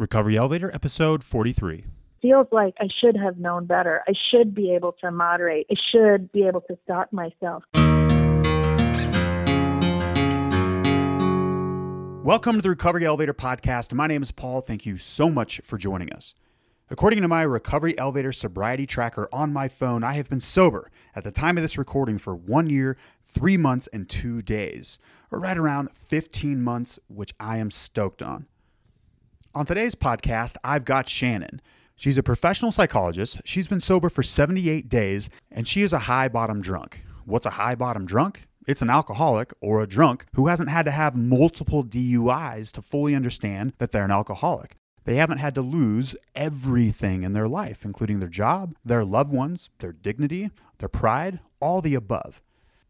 Recovery Elevator, episode 43. Feels like I should have known better. I should be able to moderate. I should be able to stop myself. Welcome to the Recovery Elevator podcast. My name is Paul. Thank you so much for joining us. According to my Recovery Elevator sobriety tracker on my phone, I have been sober at the time of this recording for one year, three months, and two days, or right around 15 months, which I am stoked on. On today's podcast, I've got Shannon. She's a professional psychologist. She's been sober for 78 days, and she is a high bottom drunk. What's a high bottom drunk? It's an alcoholic or a drunk who hasn't had to have multiple DUIs to fully understand that they're an alcoholic. They haven't had to lose everything in their life, including their job, their loved ones, their dignity, their pride, all the above.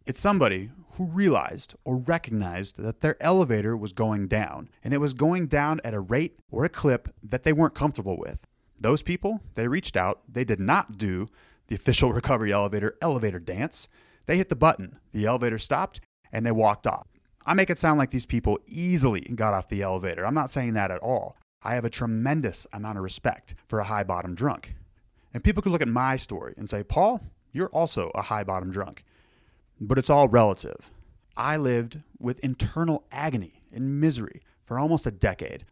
It's somebody who realized or recognized that their elevator was going down, and it was going down at a rate or a clip that they weren't comfortable with. Those people, they reached out, they did not do the official recovery elevator elevator dance. They hit the button, the elevator stopped, and they walked off. I make it sound like these people easily got off the elevator. I'm not saying that at all. I have a tremendous amount of respect for a high bottom drunk. And people could look at my story and say, Paul, you're also a high bottom drunk but it's all relative. I lived with internal agony and misery for almost a decade.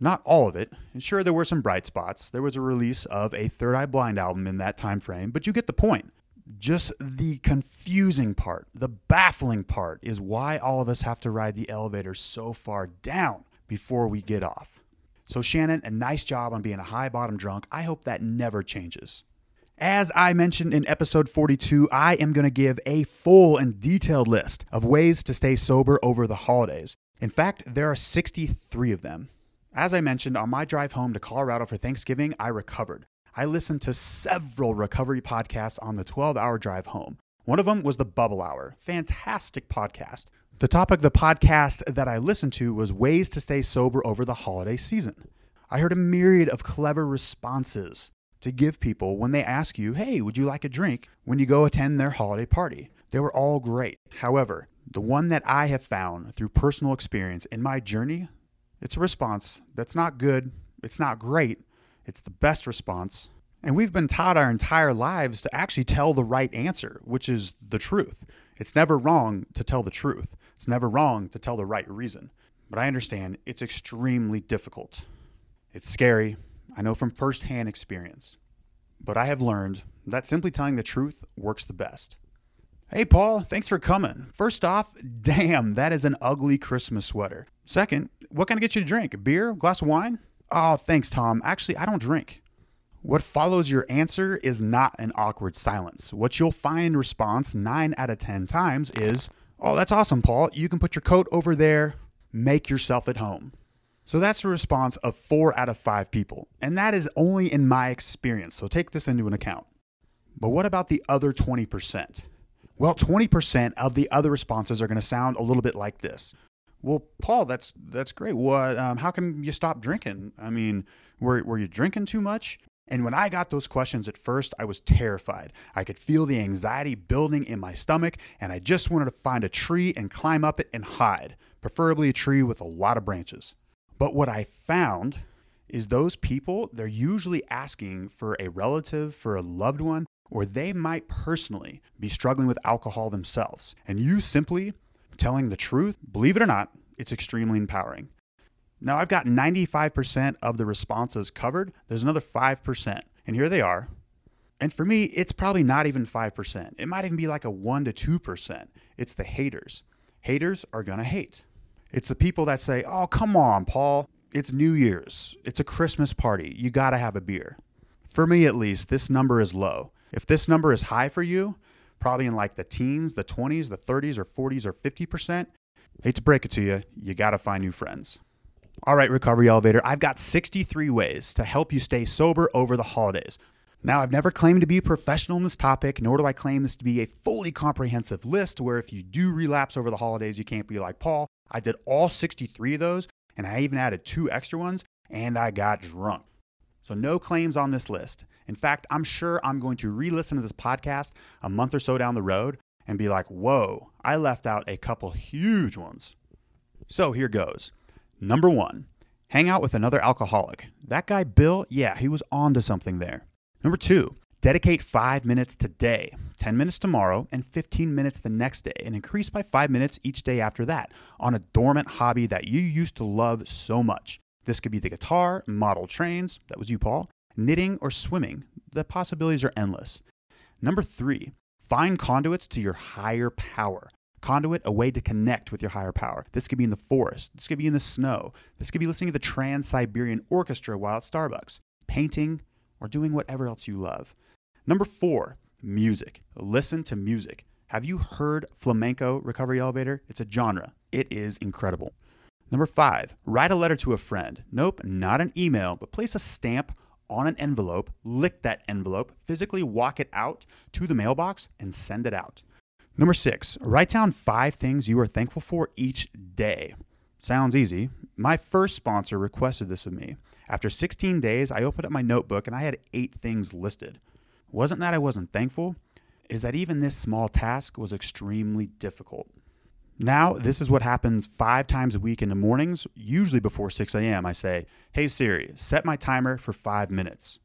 Not all of it, and sure there were some bright spots. There was a release of a Third Eye Blind album in that time frame, but you get the point. Just the confusing part, the baffling part is why all of us have to ride the elevator so far down before we get off. So Shannon, a nice job on being a high bottom drunk. I hope that never changes. As I mentioned in episode 42, I am going to give a full and detailed list of ways to stay sober over the holidays. In fact, there are 63 of them. As I mentioned, on my drive home to Colorado for Thanksgiving, I recovered. I listened to several recovery podcasts on the 12 hour drive home. One of them was the Bubble Hour. Fantastic podcast. The topic of the podcast that I listened to was ways to stay sober over the holiday season. I heard a myriad of clever responses to give people when they ask you, hey, would you like a drink when you go attend their holiday party? They were all great. However, the one that I have found through personal experience in my journey, it's a response that's not good, it's not great, it's the best response. And we've been taught our entire lives to actually tell the right answer, which is the truth. It's never wrong to tell the truth. It's never wrong to tell the right reason. But I understand it's extremely difficult. It's scary, I know from firsthand experience. But I have learned that simply telling the truth works the best. Hey, Paul, thanks for coming. First off, damn, that is an ugly Christmas sweater. Second, what can I get you to drink? A beer? A glass of wine? Oh, thanks, Tom. Actually, I don't drink. What follows your answer is not an awkward silence. What you'll find in response nine out of 10 times is, Oh, that's awesome, Paul. You can put your coat over there. Make yourself at home. So that's a response of four out of five people. And that is only in my experience. So take this into an account. But what about the other 20%? Well, 20% of the other responses are going to sound a little bit like this. Well, Paul, that's that's great. What? Um, how can you stop drinking? I mean, were were you drinking too much? And when I got those questions at first, I was terrified. I could feel the anxiety building in my stomach, and I just wanted to find a tree and climb up it and hide, preferably a tree with a lot of branches. But what I found is those people, they're usually asking for a relative, for a loved one, or they might personally be struggling with alcohol themselves. And you simply telling the truth, believe it or not, it's extremely empowering. Now, I've got 95% of the responses covered. There's another 5%, and here they are. And for me, it's probably not even 5%. It might even be like a 1 to 2%. It's the haters. Haters are to hate. It's the people that say, oh, come on, Paul. It's New Year's. It's a Christmas party. You got to have a beer. For me, at least, this number is low. If this number is high for you, probably in like the teens, the 20s, the 30s, or 40s, or 50%, hate to break it to you, you got to find new friends. All right, Recovery Elevator, I've got 63 ways to help you stay sober over the holidays. Now, I've never claimed to be a professional in this topic, nor do I claim this to be a fully comprehensive list where if you do relapse over the holidays, you can't be like Paul. I did all 63 of those, and I even added two extra ones, and I got drunk. So, no claims on this list. In fact, I'm sure I'm going to re listen to this podcast a month or so down the road and be like, whoa, I left out a couple huge ones. So, here goes. Number one, Hang out with another alcoholic. That guy, Bill, yeah, he was on to something there. Number two, dedicate five minutes today, 10 minutes tomorrow, and 15 minutes the next day, and increase by five minutes each day after that on a dormant hobby that you used to love so much. This could be the guitar, model trains, that was you, Paul, knitting, or swimming. The possibilities are endless. Number three, find conduits to your higher power. Conduit, a way to connect with your higher power. This could be in the forest. This could be in the snow. This could be listening to the Trans Siberian Orchestra while at Starbucks, painting, or doing whatever else you love. Number four, music. Listen to music. Have you heard flamenco recovery elevator? It's a genre. It is incredible. Number five, write a letter to a friend. Nope, not an email, but place a stamp on an envelope, lick that envelope, physically walk it out to the mailbox, and send it out. Number six, write down five things you are thankful for each day. Sounds easy. My first sponsor requested this of me. After 16 days, I opened up my notebook and I had eight things listed. Wasn't that I wasn't thankful, is that even this small task was extremely difficult. Now, this is what happens five times a week in the mornings, usually before 6 a.m. I say, Hey Siri, set my timer for five minutes.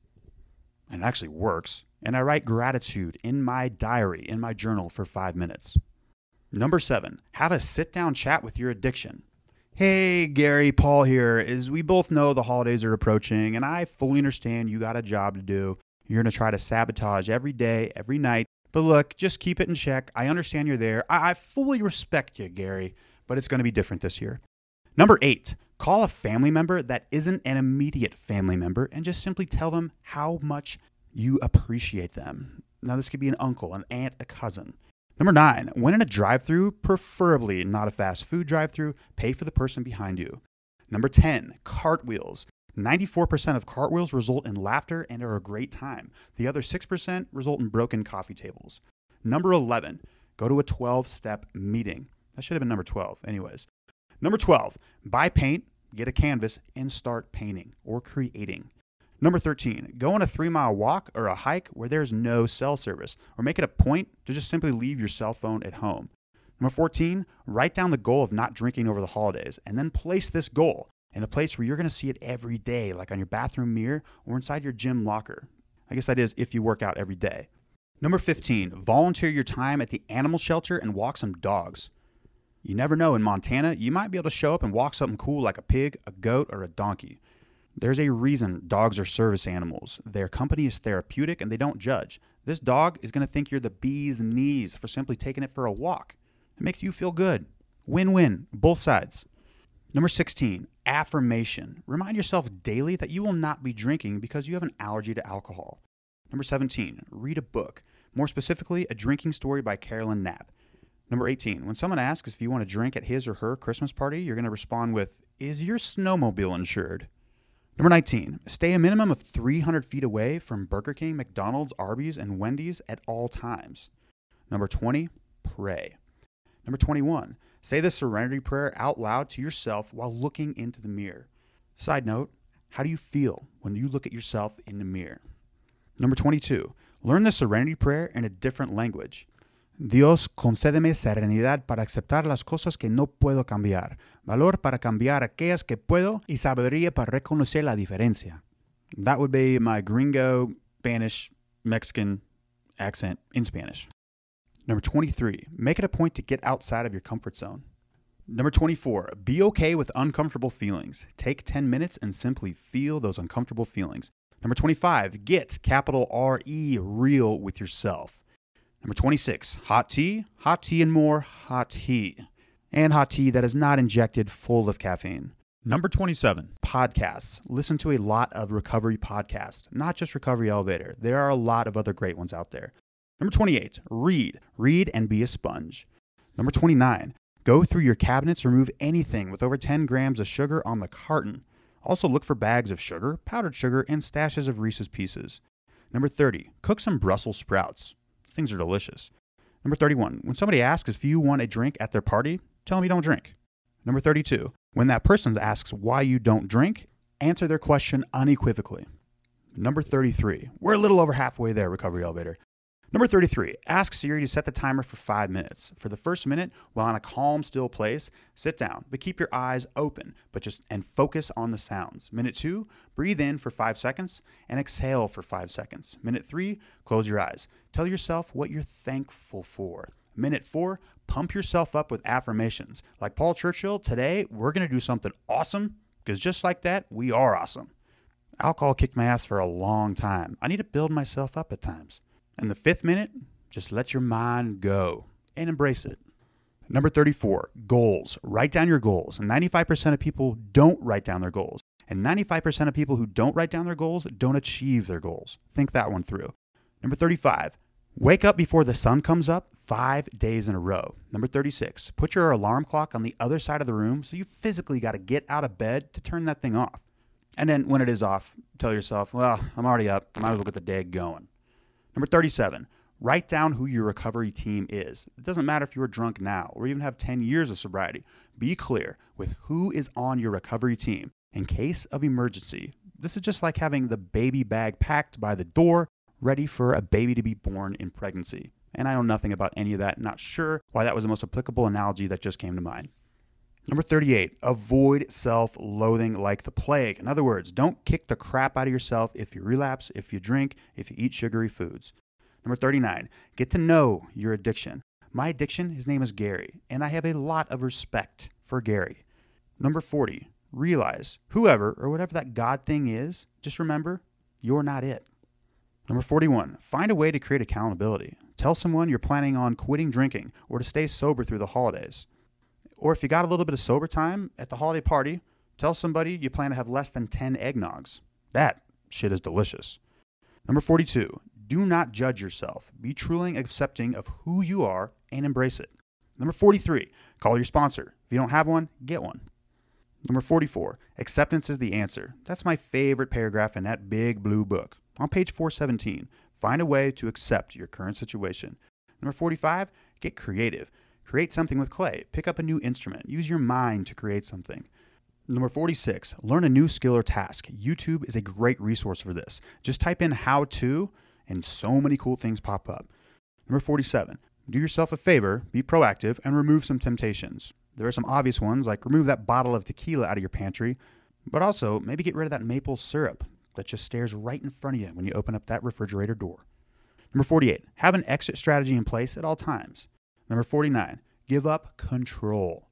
And it actually works and I write gratitude in my diary, in my journal for five minutes. Number seven, have a sit down chat with your addiction. Hey, Gary, Paul here. As we both know, the holidays are approaching, and I fully understand you got a job to do. You're going to try to sabotage every day, every night. But look, just keep it in check. I understand you're there. I, I fully respect you, Gary, but it's going to be different this year. Number eight, call a family member that isn't an immediate family member and just simply tell them how much you appreciate them. Now, this could be an uncle, an aunt, a cousin. Number nine, when in a drive through, preferably not a fast food drive through, pay for the person behind you. Number 10, cartwheels. 94% of cartwheels result in laughter and are a great time. The other 6% result in broken coffee tables. Number 11, go to a 12 step meeting. That should have been number 12, anyways. Number 12, buy paint, get a canvas, and start painting or creating. Number 13, go on a three mile walk or a hike where there's no cell service, or make it a point to just simply leave your cell phone at home. Number 14, write down the goal of not drinking over the holidays, and then place this goal in a place where you're going to see it every day, like on your bathroom mirror or inside your gym locker. I guess that is if you work out every day. Number 15, volunteer your time at the animal shelter and walk some dogs. You never know, in Montana, you might be able to show up and walk something cool like a pig, a goat, or a donkey. There's a reason dogs are service animals. Their company is therapeutic and they don't judge. This dog is going to think you're the bee's knees for simply taking it for a walk. It makes you feel good. Win win, both sides. Number 16, affirmation. Remind yourself daily that you will not be drinking because you have an allergy to alcohol. Number 17, read a book. More specifically, a drinking story by Caroline Knapp. Number 18, when someone asks if you want to drink at his or her Christmas party, you're going to respond with, Is your snowmobile insured? Number 19, stay a minimum of 300 feet away from Burger King, McDonald's, Arby's, and Wendy's at all times. Number 20, pray. Number 21, say the serenity prayer out loud to yourself while looking into the mirror. Side note, how do you feel when you look at yourself in the mirror? Number 22, learn the serenity prayer in a different language. Dios, concédeme serenidad para aceptar las cosas que no puedo cambiar, valor para cambiar aquellas que puedo y sabiduría para reconocer la diferencia. That would be my gringo, Spanish, Mexican accent in Spanish. Number 23, make it a point to get outside of your comfort zone. Number 24, be okay with uncomfortable feelings. Take 10 minutes and simply feel those uncomfortable feelings. Number 25, get capital R E real with yourself. Number 26, hot tea, hot tea and more hot tea. And hot tea that is not injected full of caffeine. Number 27, podcasts. Listen to a lot of recovery podcasts, not just Recovery Elevator. There are a lot of other great ones out there. Number 28, read. Read and be a sponge. Number 29, go through your cabinets, remove anything with over 10 grams of sugar on the carton. Also, look for bags of sugar, powdered sugar, and stashes of Reese's Pieces. Number 30, cook some Brussels sprouts. Things are delicious. Number 31, when somebody asks if you want a drink at their party, tell them you don't drink. Number 32, when that person asks why you don't drink, answer their question unequivocally. Number 33, we're a little over halfway there, Recovery Elevator. Number 33, ask Siri to set the timer for five minutes. For the first minute, while in a calm, still place, sit down, but keep your eyes open, but just and focus on the sounds. Minute two, breathe in for five seconds and exhale for five seconds. Minute three, close your eyes. Tell yourself what you're thankful for. Minute four, pump yourself up with affirmations. Like Paul Churchill, today we're to do something awesome because just like that, we are awesome. Alcohol kicked my ass for a long time. I need to build myself up at times. And the fifth minute, just let your mind go and embrace it. Number 34, goals. Write down your goals. 95% of people don't write down their goals. And 95% of people who don't write down their goals don't achieve their goals. Think that one through. Number 35, wake up before the sun comes up five days in a row. Number 36, put your alarm clock on the other side of the room so you physically got to get out of bed to turn that thing off. And then when it is off, tell yourself, well, I'm already up. Might as well get the day going. Number 37, write down who your recovery team is. It doesn't matter if you're drunk now or even have 10 years of sobriety. Be clear with who is on your recovery team in case of emergency. This is just like having the baby bag packed by the door, ready for a baby to be born in pregnancy. And I know nothing about any of that, not sure why that was the most applicable analogy that just came to mind. Number 38, avoid self loathing like the plague. In other words, don't kick the crap out of yourself if you relapse, if you drink, if you eat sugary foods. Number 39, get to know your addiction. My addiction, his name is Gary, and I have a lot of respect for Gary. Number 40, realize whoever or whatever that God thing is, just remember, you're not it. Number 41, find a way to create accountability. Tell someone you're planning on quitting drinking or to stay sober through the holidays. Or if you got a little bit of sober time at the holiday party, tell somebody you plan to have less than 10 eggnogs. That shit is delicious. Number 42, do not judge yourself. Be truly accepting of who you are and embrace it. Number 43, call your sponsor. If you don't have one, get one. Number 44, acceptance is the answer. That's my favorite paragraph in that big blue book. On page 417, find a way to accept your current situation. Number 45, get creative. Create something with clay. Pick up a new instrument. Use your mind to create something. Number 46, learn a new skill or task. YouTube is a great resource for this. Just type in how to, and so many cool things pop up. Number 47, do yourself a favor, be proactive, and remove some temptations. There are some obvious ones, like remove that bottle of tequila out of your pantry, but also maybe get rid of that maple syrup that just stares right in front of you when you open up that refrigerator door. Number 48, have an exit strategy in place at all times. Number 49, give up control.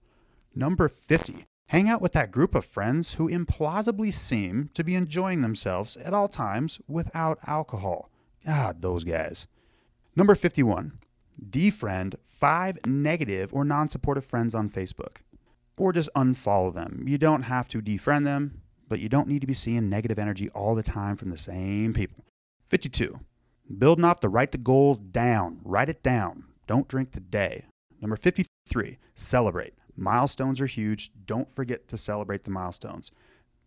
Number 50, hang out with that group of friends who implausibly seem to be enjoying themselves at all times without alcohol. God, those guys. Number 51, defriend five negative or non supportive friends on Facebook. Or just unfollow them. You don't have to defriend them, but you don't need to be seeing negative energy all the time from the same people. 52, building off the right to goals down. Write it down. Don't drink today. Number 53, celebrate. Milestones are huge. Don't forget to celebrate the milestones.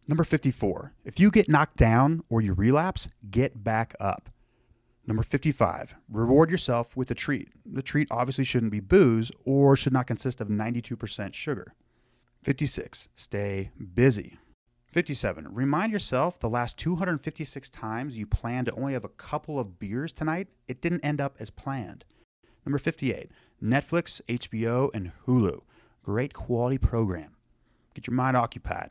Number 54, if you get knocked down or you relapse, get back up. Number 55, reward yourself with a treat. The treat obviously shouldn't be booze or should not consist of 92% sugar. 56, stay busy. 57, remind yourself the last 256 times you planned to only have a couple of beers tonight, it didn't end up as planned. Number 58, Netflix, HBO, and Hulu. Great quality program. Get your mind occupied.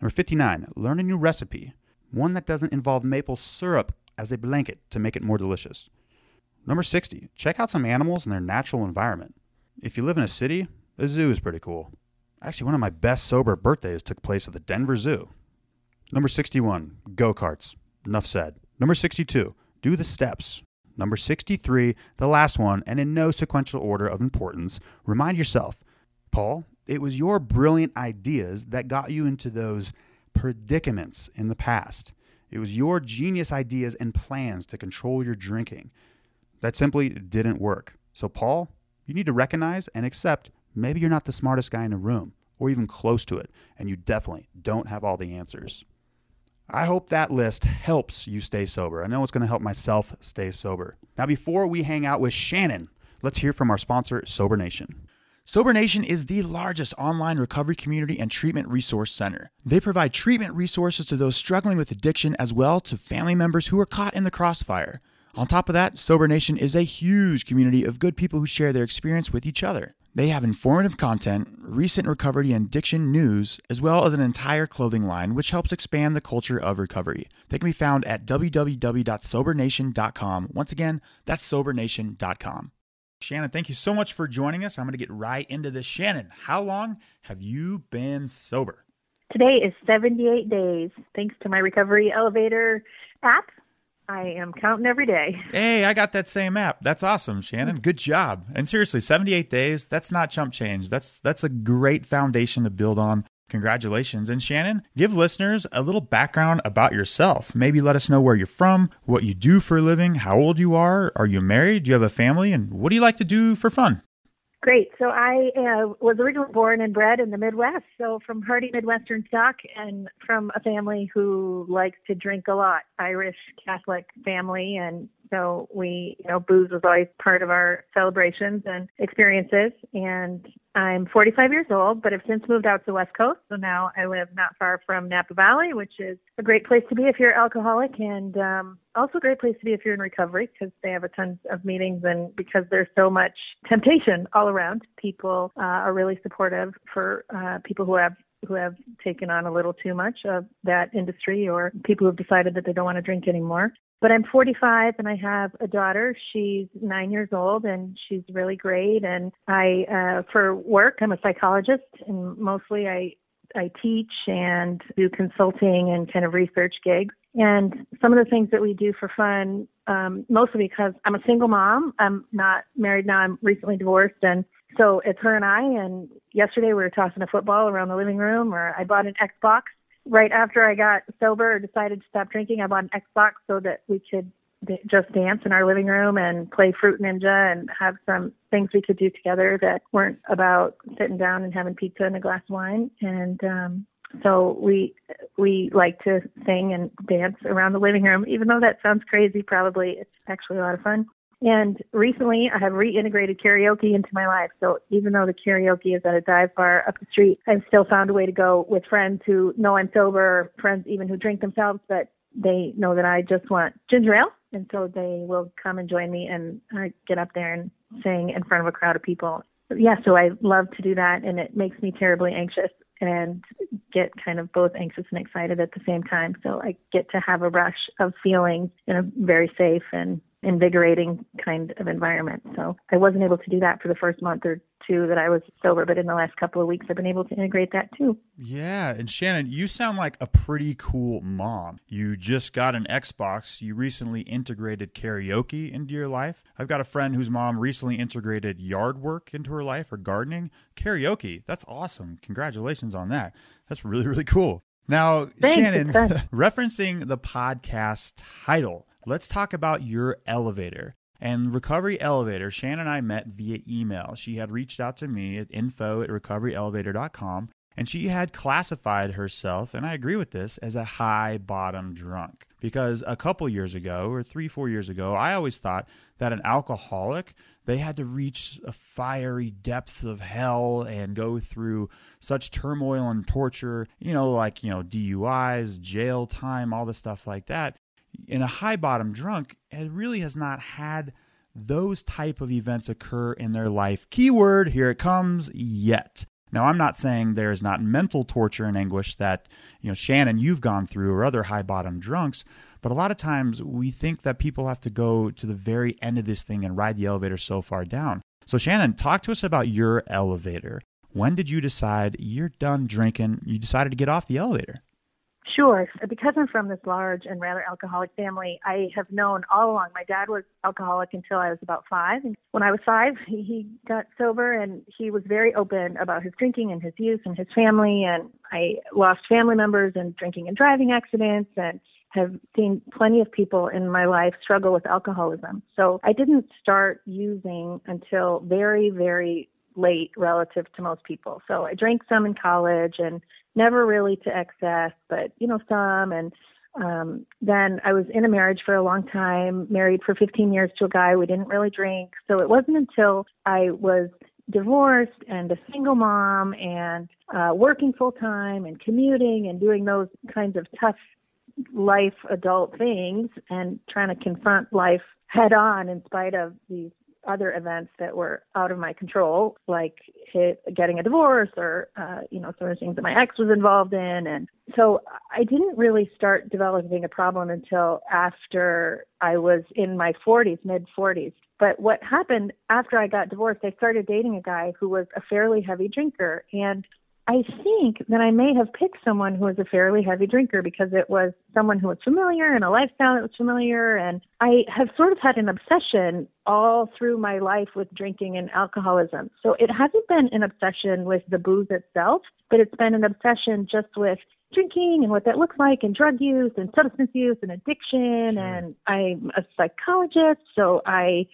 Number 59, learn a new recipe, one that doesn't involve maple syrup as a blanket to make it more delicious. Number 60, check out some animals in their natural environment. If you live in a city, the zoo is pretty cool. Actually, one of my best sober birthdays took place at the Denver Zoo. Number 61, go karts. Enough said. Number 62, do the steps. Number 63, the last one, and in no sequential order of importance, remind yourself, Paul, it was your brilliant ideas that got you into those predicaments in the past. It was your genius ideas and plans to control your drinking. That simply didn't work. So, Paul, you need to recognize and accept maybe you're not the smartest guy in the room or even close to it, and you definitely don't have all the answers. I hope that list helps you stay sober. I know it's going to help myself stay sober. Now, before we hang out with Shannon, let's hear from our sponsor, Sober Nation. Sober Nation is the largest online recovery community and treatment resource center. They provide treatment resources to those struggling with addiction as well to family members who are caught in the crossfire. On top of that, Sober Nation is a huge community of good people who share their experience with each other. They have informative content, recent recovery and addiction news, as well as an entire clothing line which helps expand the culture of recovery. They can be found at www.sobernation.com. Once again, that's sobernation.com. Shannon, thank you so much for joining us. I'm going to get right into this. Shannon, how long have you been sober? Today is 78 days, thanks to my Recovery Elevator app I am counting every day. Hey, I got that same app. That's awesome, Shannon. Good job. And seriously, 78 days, that's not chump change. That's that's a great foundation to build on. Congratulations. And Shannon, give listeners a little background about yourself. Maybe let us know where you're from, what you do for a living, how old you are, are you married, do you have a family, and what do you like to do for fun? Great. So I uh, was originally born and bred in the Midwest, so from hearty Midwestern stock and from a family who likes to drink a lot, Irish Catholic family, and so we, you know, booze was always part of our celebrations and experiences. And I'm 45 years old, but have since moved out to the West Coast. So now I live not far from Napa Valley, which is a great place to be if you're alcoholic, and um, also a great place to be if you're in recovery because they have a ton of meetings and because there's so much temptation all around. People uh, are really supportive for uh, people who have who have taken on a little too much of that industry or people who have decided that they don't want to drink anymore. But I'm 45 and I have a daughter. She's nine years old and she's really great. And I, uh, for work, I'm a psychologist and mostly I, I teach and do consulting and kind of research gigs. And some of the things that we do for fun, um, mostly because I'm a single mom. I'm not married now. I'm recently divorced. And so it's her and I. And yesterday we were tossing a football around the living room or I bought an Xbox right after I got sober decided to stop drinking, I bought an Xbox so that we could just dance in our living room and play Fruit Ninja and have some things we could do together that weren't about sitting down and having pizza and a glass of wine. And um, so we we like to sing and dance around the living room, even though that sounds crazy. Probably it's actually a lot of fun. And recently, I have reintegrated karaoke into my life. So even though the karaoke is at a dive bar up the street, I've still found a way to go with friends who know I'm sober, friends even who drink themselves, but they know that I just want ginger ale. And so they will come and join me and I get up there and sing in front of a crowd of people. Yeah, so I love to do that and it makes me terribly anxious and get kind of both anxious and excited at the same time. So I get to have a rush of feelings in a very safe and invigorating kind of environment. So I wasn't able to do that for the first month or two that I was sober, but in the last couple of weeks, I've been able to integrate that too. Yeah. And Shannon, you sound like a pretty cool mom. You just got an Xbox. You recently integrated karaoke into your life. I've got a friend whose mom recently integrated yard work into her life or gardening. Karaoke. That's awesome. Congratulations on that. That's really, really cool. Now, Thanks, Shannon, referencing the podcast title, let's talk about your elevator. And Recovery Elevator, Shannon and I met via email. She had reached out to me at info at recoveryelevator.com and she had classified herself, and I agree with this, as a high bottom drunk. Because a couple years ago, or three, four years ago, I always thought that an alcoholic, they had to reach a fiery depth of hell and go through such turmoil and torture, you know, like, you know, DUIs, jail time, all the stuff like that in a high bottom drunk it really has not had those type of events occur in their life. Keyword, here it comes, yet. Now, I'm not saying there's not mental torture and anguish that, you know, Shannon, you've gone through or other high bottom drunks, but a lot of times we think that people have to go to the very end of this thing and ride the elevator so far down. So, Shannon, talk to us about your elevator. When did you decide you're done drinking? You decided to get off the elevator? Sure. Because I'm from this large and rather alcoholic family, I have known all along. My dad was alcoholic until I was about five. And when I was five, he, he got sober and he was very open about his drinking and his use and his family. And I lost family members in drinking and driving accidents and have seen plenty of people in my life struggle with alcoholism. So I didn't start using until very, very late relative to most people. So I drank some in college and never really to excess, but you know some. And um, then I was in a marriage for a long time, married for 15 years to a guy we didn't really drink. So it wasn't until I was divorced and a single mom and uh, working full time and commuting and doing those kinds of tough life adult things and trying to confront life head on in spite of these other events that were out of my control, like hit, getting a divorce or, uh, you know, some of the things that my ex was involved in. And so I didn't really start developing a problem until after I was in my 40s, mid 40s. But what happened after I got divorced, I started dating a guy who was a fairly heavy drinker. And I think that I may have picked someone who was a fairly heavy drinker because it was someone who was familiar and a lifestyle that was familiar. And I have sort of had an obsession all through my life with drinking and alcoholism. So it hasn't been an obsession with the booze itself, but it's been an obsession just with drinking and what that looks like and drug use and substance use and addiction. Sure. And I'm a psychologist, so I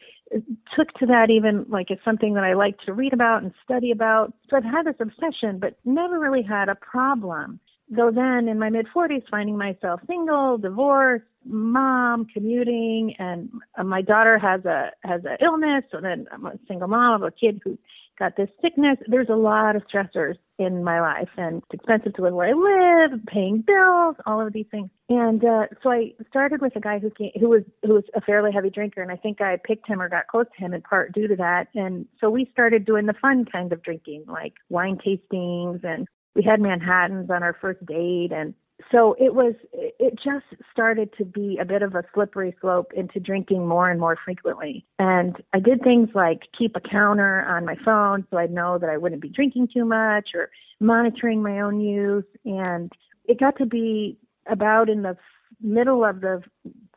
took to that even like it's something that I like to read about and study about. So I've had this obsession, but never really had a problem. Though then in my mid 40s, finding myself single, divorced, mom, commuting, and my daughter has a has an illness. So then I'm a single mom of a kid who got this sickness. There's a lot of stressors in my life, and it's expensive to live where I live, paying bills, all of these things. And uh, so I started with a guy who came, who was who was a fairly heavy drinker, and I think I picked him or got close to him in part due to that. And so we started doing the fun kind of drinking, like wine tastings, and we had Manhattans on our first date, and so it was it just started to be a bit of a slippery slope into drinking more and more frequently and i did things like keep a counter on my phone so i'd know that i wouldn't be drinking too much or monitoring my own use and it got to be about in the middle of the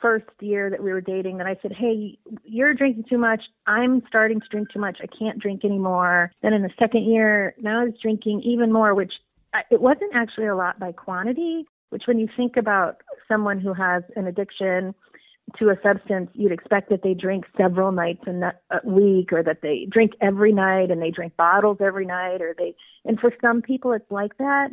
first year that we were dating that I said, Hey, you're drinking too much. I'm starting to drink too much. I can't drink anymore. Then in the second year, now I was drinking even more, which it wasn't actually a lot by quantity, which when you think about someone who has an addiction to a substance, you'd expect that they drink several nights a week or that they drink every night and they drink bottles every night or they, and for some people it's like that.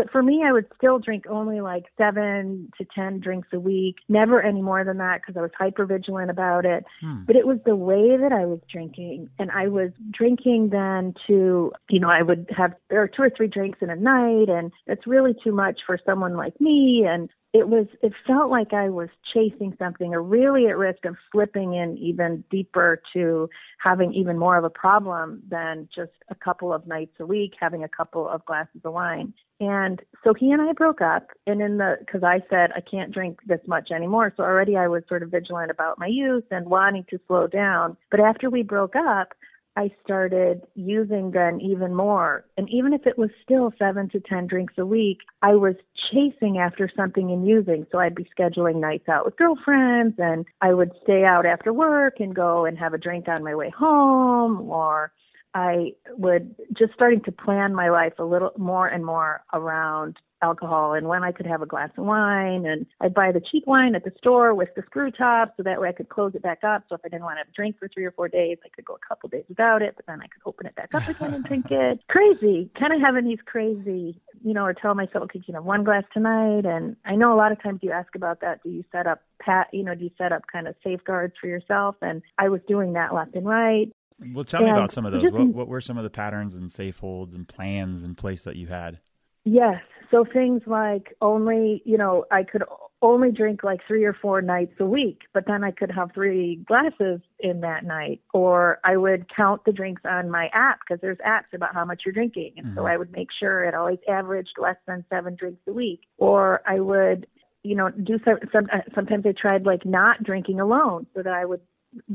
But for me, I would still drink only like seven to 10 drinks a week, never any more than that because I was hyper vigilant about it. Hmm. But it was the way that I was drinking. And I was drinking then to, you know, I would have there are two or three drinks in a night, and that's really too much for someone like me. And it was it felt like I was chasing something or really at risk of slipping in even deeper to having even more of a problem than just a couple of nights a week having a couple of glasses of wine. And so he and I broke up and in the cuz I said I can't drink this much anymore. So already I was sort of vigilant about my use and wanting to slow down. But after we broke up, I started using then even more. And even if it was still seven to 10 drinks a week, I was chasing after something and using. So I'd be scheduling nights out with girlfriends and I would stay out after work and go and have a drink on my way home or I would just starting to plan my life a little more and more around alcohol and when I could have a glass of wine. And I'd buy the cheap wine at the store with the screw top so that way I could close it back up. So if I didn't want to have a drink for three or four days, I could go a couple days without it, but then I could open it back up again and drink it. Crazy, kind of having these crazy, you know, or tell myself, okay, you know, one glass tonight. And I know a lot of times you ask about that. Do you set up pat, you know, do you set up kind of safeguards for yourself? And I was doing that left and right. Well, tell and me about some of those. Just, what, what were some of the patterns and safe holds and plans in place that you had? Yes. So things like only, you know, I could only drink like three or four nights a week, but then I could have three glasses in that night. Or I would count the drinks on my app because there's apps about how much you're drinking. And mm-hmm. so I would make sure it always averaged less than seven drinks a week. Or I would, you know, do some, some sometimes I tried like not drinking alone so that I would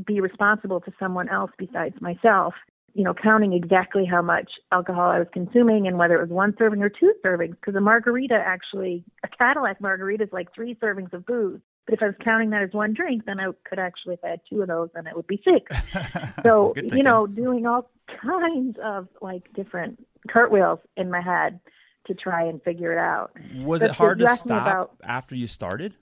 be responsible to someone else besides myself you know, counting exactly how much alcohol I was consuming and whether it was one serving or two servings. Because a margarita actually, a Cadillac margarita is like three servings of booze. But if I was counting that as one drink, then I could actually, if I had two of those, then it would be six. so, you know, doing all kinds of like different cartwheels in my head to try and figure it out. Was but it hard to stop about, after you started?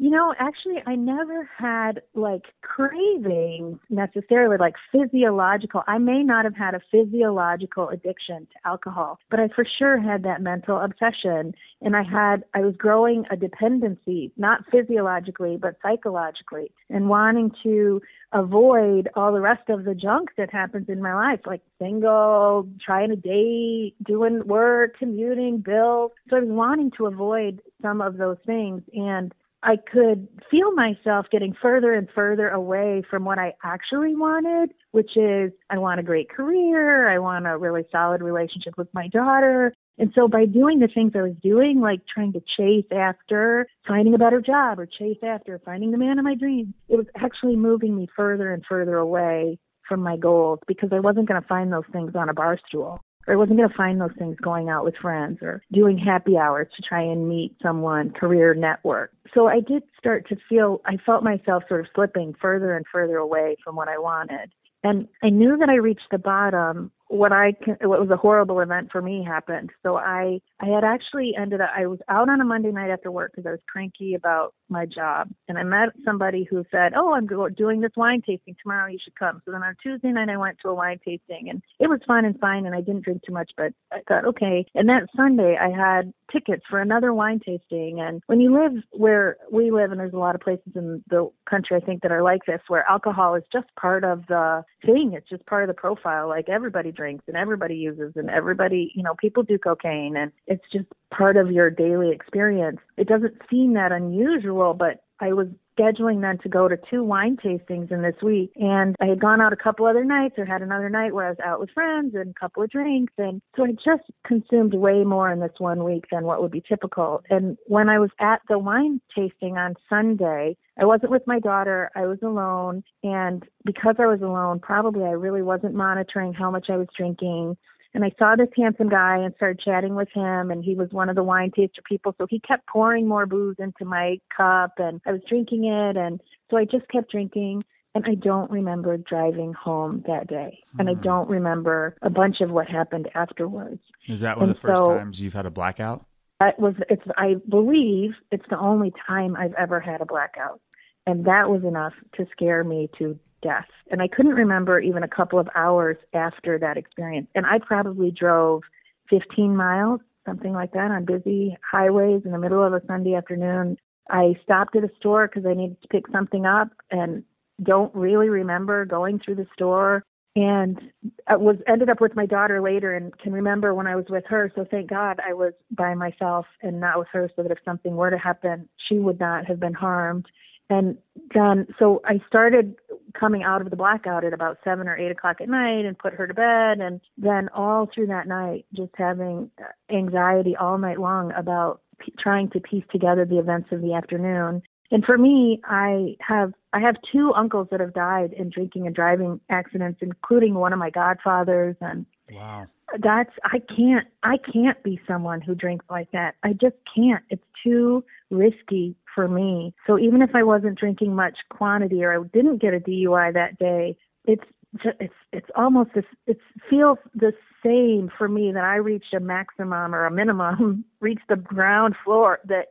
You know, actually, I never had like cravings necessarily, like physiological. I may not have had a physiological addiction to alcohol, but I for sure had that mental obsession. And I had, I was growing a dependency, not physiologically, but psychologically, and wanting to avoid all the rest of the junk that happens in my life, like single, trying to date, doing work, commuting, bills. So I was wanting to avoid some of those things. And I could feel myself getting further and further away from what I actually wanted, which is I want a great career, I want a really solid relationship with my daughter. And so by doing the things I was doing, like trying to chase after finding a better job or chase after finding the man of my dreams, it was actually moving me further and further away from my goals because I wasn't going to find those things on a bar stool I wasn't going to find those things going out with friends or doing happy hours to try and meet someone, career network. So I did start to feel, I felt myself sort of slipping further and further away from what I wanted. And I knew that I reached the bottom what I what was a horrible event for me happened. So I I had actually ended up I was out on a Monday night after work because I was cranky about my job, and I met somebody who said, "Oh, I'm doing this wine tasting tomorrow. You should come." So then on Tuesday night I went to a wine tasting, and it was fun and fine, and I didn't drink too much, but I thought, okay. And that Sunday I had tickets for another wine tasting, and when you live where we live, and there's a lot of places in the country I think that are like this, where alcohol is just part of the thing. It's just part of the profile. Like everybody drinks and everybody uses and everybody, you know, people do cocaine and it's just part of your daily experience. It doesn't seem that unusual, but I was scheduling then to go to two wine tastings in this week. And I had gone out a couple other nights or had another night where I was out with friends and a couple of drinks. And so I just consumed way more in this one week than what would be typical. And when I was at the wine tasting on Sunday, I wasn't with my daughter. I was alone. And because I was alone, probably I really wasn't monitoring how much I was drinking. And I saw this handsome guy and started chatting with him, and he was one of the wine taster people. So he kept pouring more booze into my cup, and I was drinking it. And so I just kept drinking. And I don't remember driving home that day. And I hmm. don't remember a bunch of what happened afterwards. Is that one and of the first so, times you've had a blackout? That was, it's, I believe it's the only time I've ever had a blackout. And that was enough to scare me to death. And I couldn't remember even a couple of hours after that experience. And I probably drove 15 miles, something like that, on busy highways in the middle of a Sunday afternoon. I stopped at a store because I needed to pick something up and don't really remember going through the store and I was ended up with my daughter later and can remember when I was with her. So thank God I was by myself and not with her so that if something were to happen, she would not have been harmed. And then, so I started coming out of the blackout at about seven or eight o'clock at night and put her to bed. And then all through that night, just having anxiety all night long about p- trying to piece together the events of the afternoon. And for me, I have I have two uncles that have died in drinking and driving accidents, including one of my godfathers. And wow, that's I can't I can't be someone who drinks like that. I just can't. It's too risky for me. So even if I wasn't drinking much quantity or I didn't get a DUI that day, it's just, it's it's almost this it feels the same for me that I reached a maximum or a minimum, reached the ground floor that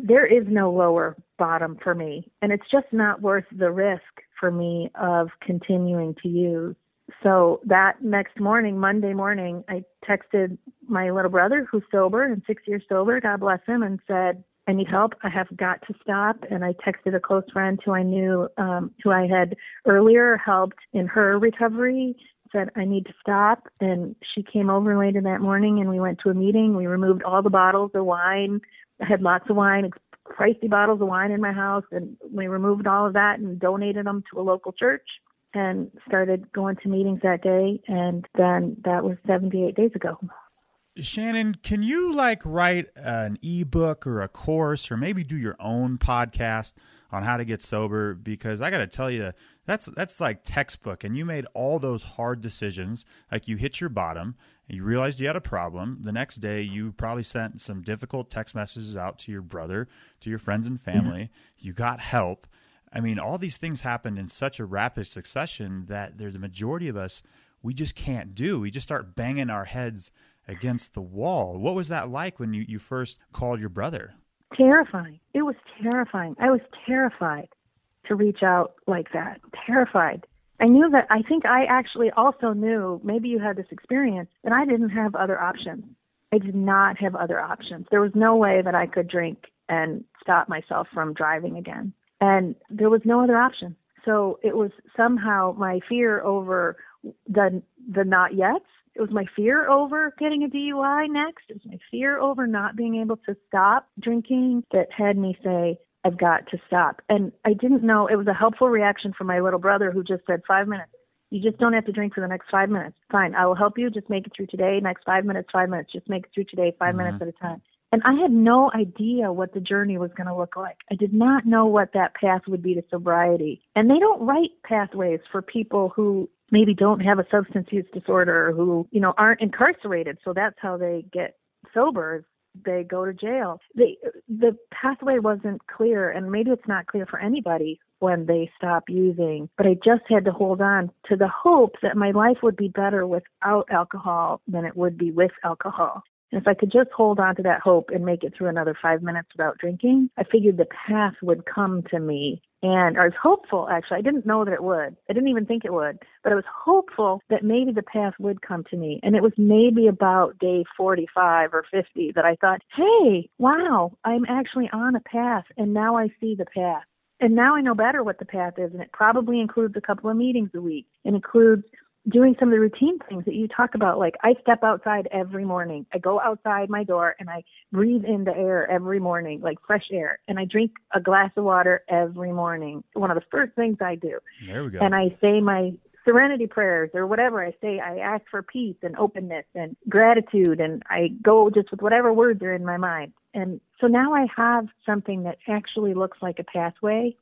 there is no lower bottom for me and it's just not worth the risk for me of continuing to use so that next morning, Monday morning, I texted my little brother who's sober and six years sober, God bless him, and said, I need help. I have got to stop. And I texted a close friend who I knew, um, who I had earlier helped in her recovery, said, I need to stop. And she came over later that morning and we went to a meeting. We removed all the bottles of wine. I had lots of wine, pricey bottles of wine in my house. And we removed all of that and donated them to a local church and started going to meetings that day. And then that was 78 days ago. Shannon, can you like write an ebook or a course or maybe do your own podcast on how to get sober? Because I got to tell you, that's that's like textbook. And you made all those hard decisions. Like you hit your bottom, and you realized you had a problem. The next day, you probably sent some difficult text messages out to your brother, to your friends and family. Mm-hmm. You got help I mean, all these things happened in such a rapid succession that there's a majority of us we just can't do. We just start banging our heads against the wall. What was that like when you, you first called your brother? Terrifying. It was terrifying. I was terrified to reach out like that. Terrified. I knew that I think I actually also knew, maybe you had this experience, that I didn't have other options. I did not have other options. There was no way that I could drink and stop myself from driving again and there was no other option. So it was somehow my fear over the the not yet. It was my fear over getting a DUI next. It was my fear over not being able to stop drinking that had me say, I've got to stop. And I didn't know it was a helpful reaction from my little brother who just said five minutes. You just don't have to drink for the next five minutes. Fine, I will help you. Just make it through today. Next five minutes, five minutes. Just make it through today, 5 mm-hmm. minutes at a time. And I had no idea what the journey was going to look like. I did not know what that path would be to sobriety. And they don't write pathways for people who maybe don't have a substance use disorder who, you know, aren't incarcerated. So that's how they get sober. They go to jail. They, the pathway wasn't clear, and maybe it's not clear for anybody when they stop using. But I just had to hold on to the hope that my life would be better without alcohol than it would be with alcohol. And if I could just hold on to that hope and make it through another five minutes without drinking, I figured the path would come to me. And I was hopeful, actually. I didn't know that it would. I didn't even think it would. But I was hopeful that maybe the path would come to me. And it was maybe about day 45 or 50 that I thought, hey, wow, I'm actually on a path. And now I see the path. And now I know better what the path is. And it probably includes a couple of meetings a week. It includes doing some of the routine things that you talk about. Like I step outside every morning. I go outside my door and I breathe in the air every morning, like fresh air. And I drink a glass of water every morning. One of the first things I do. There we go. And I say my serenity prayers or whatever I say. I ask for peace and openness and gratitude and I go just with whatever words are in my mind. And so now I have something that actually looks like a pathway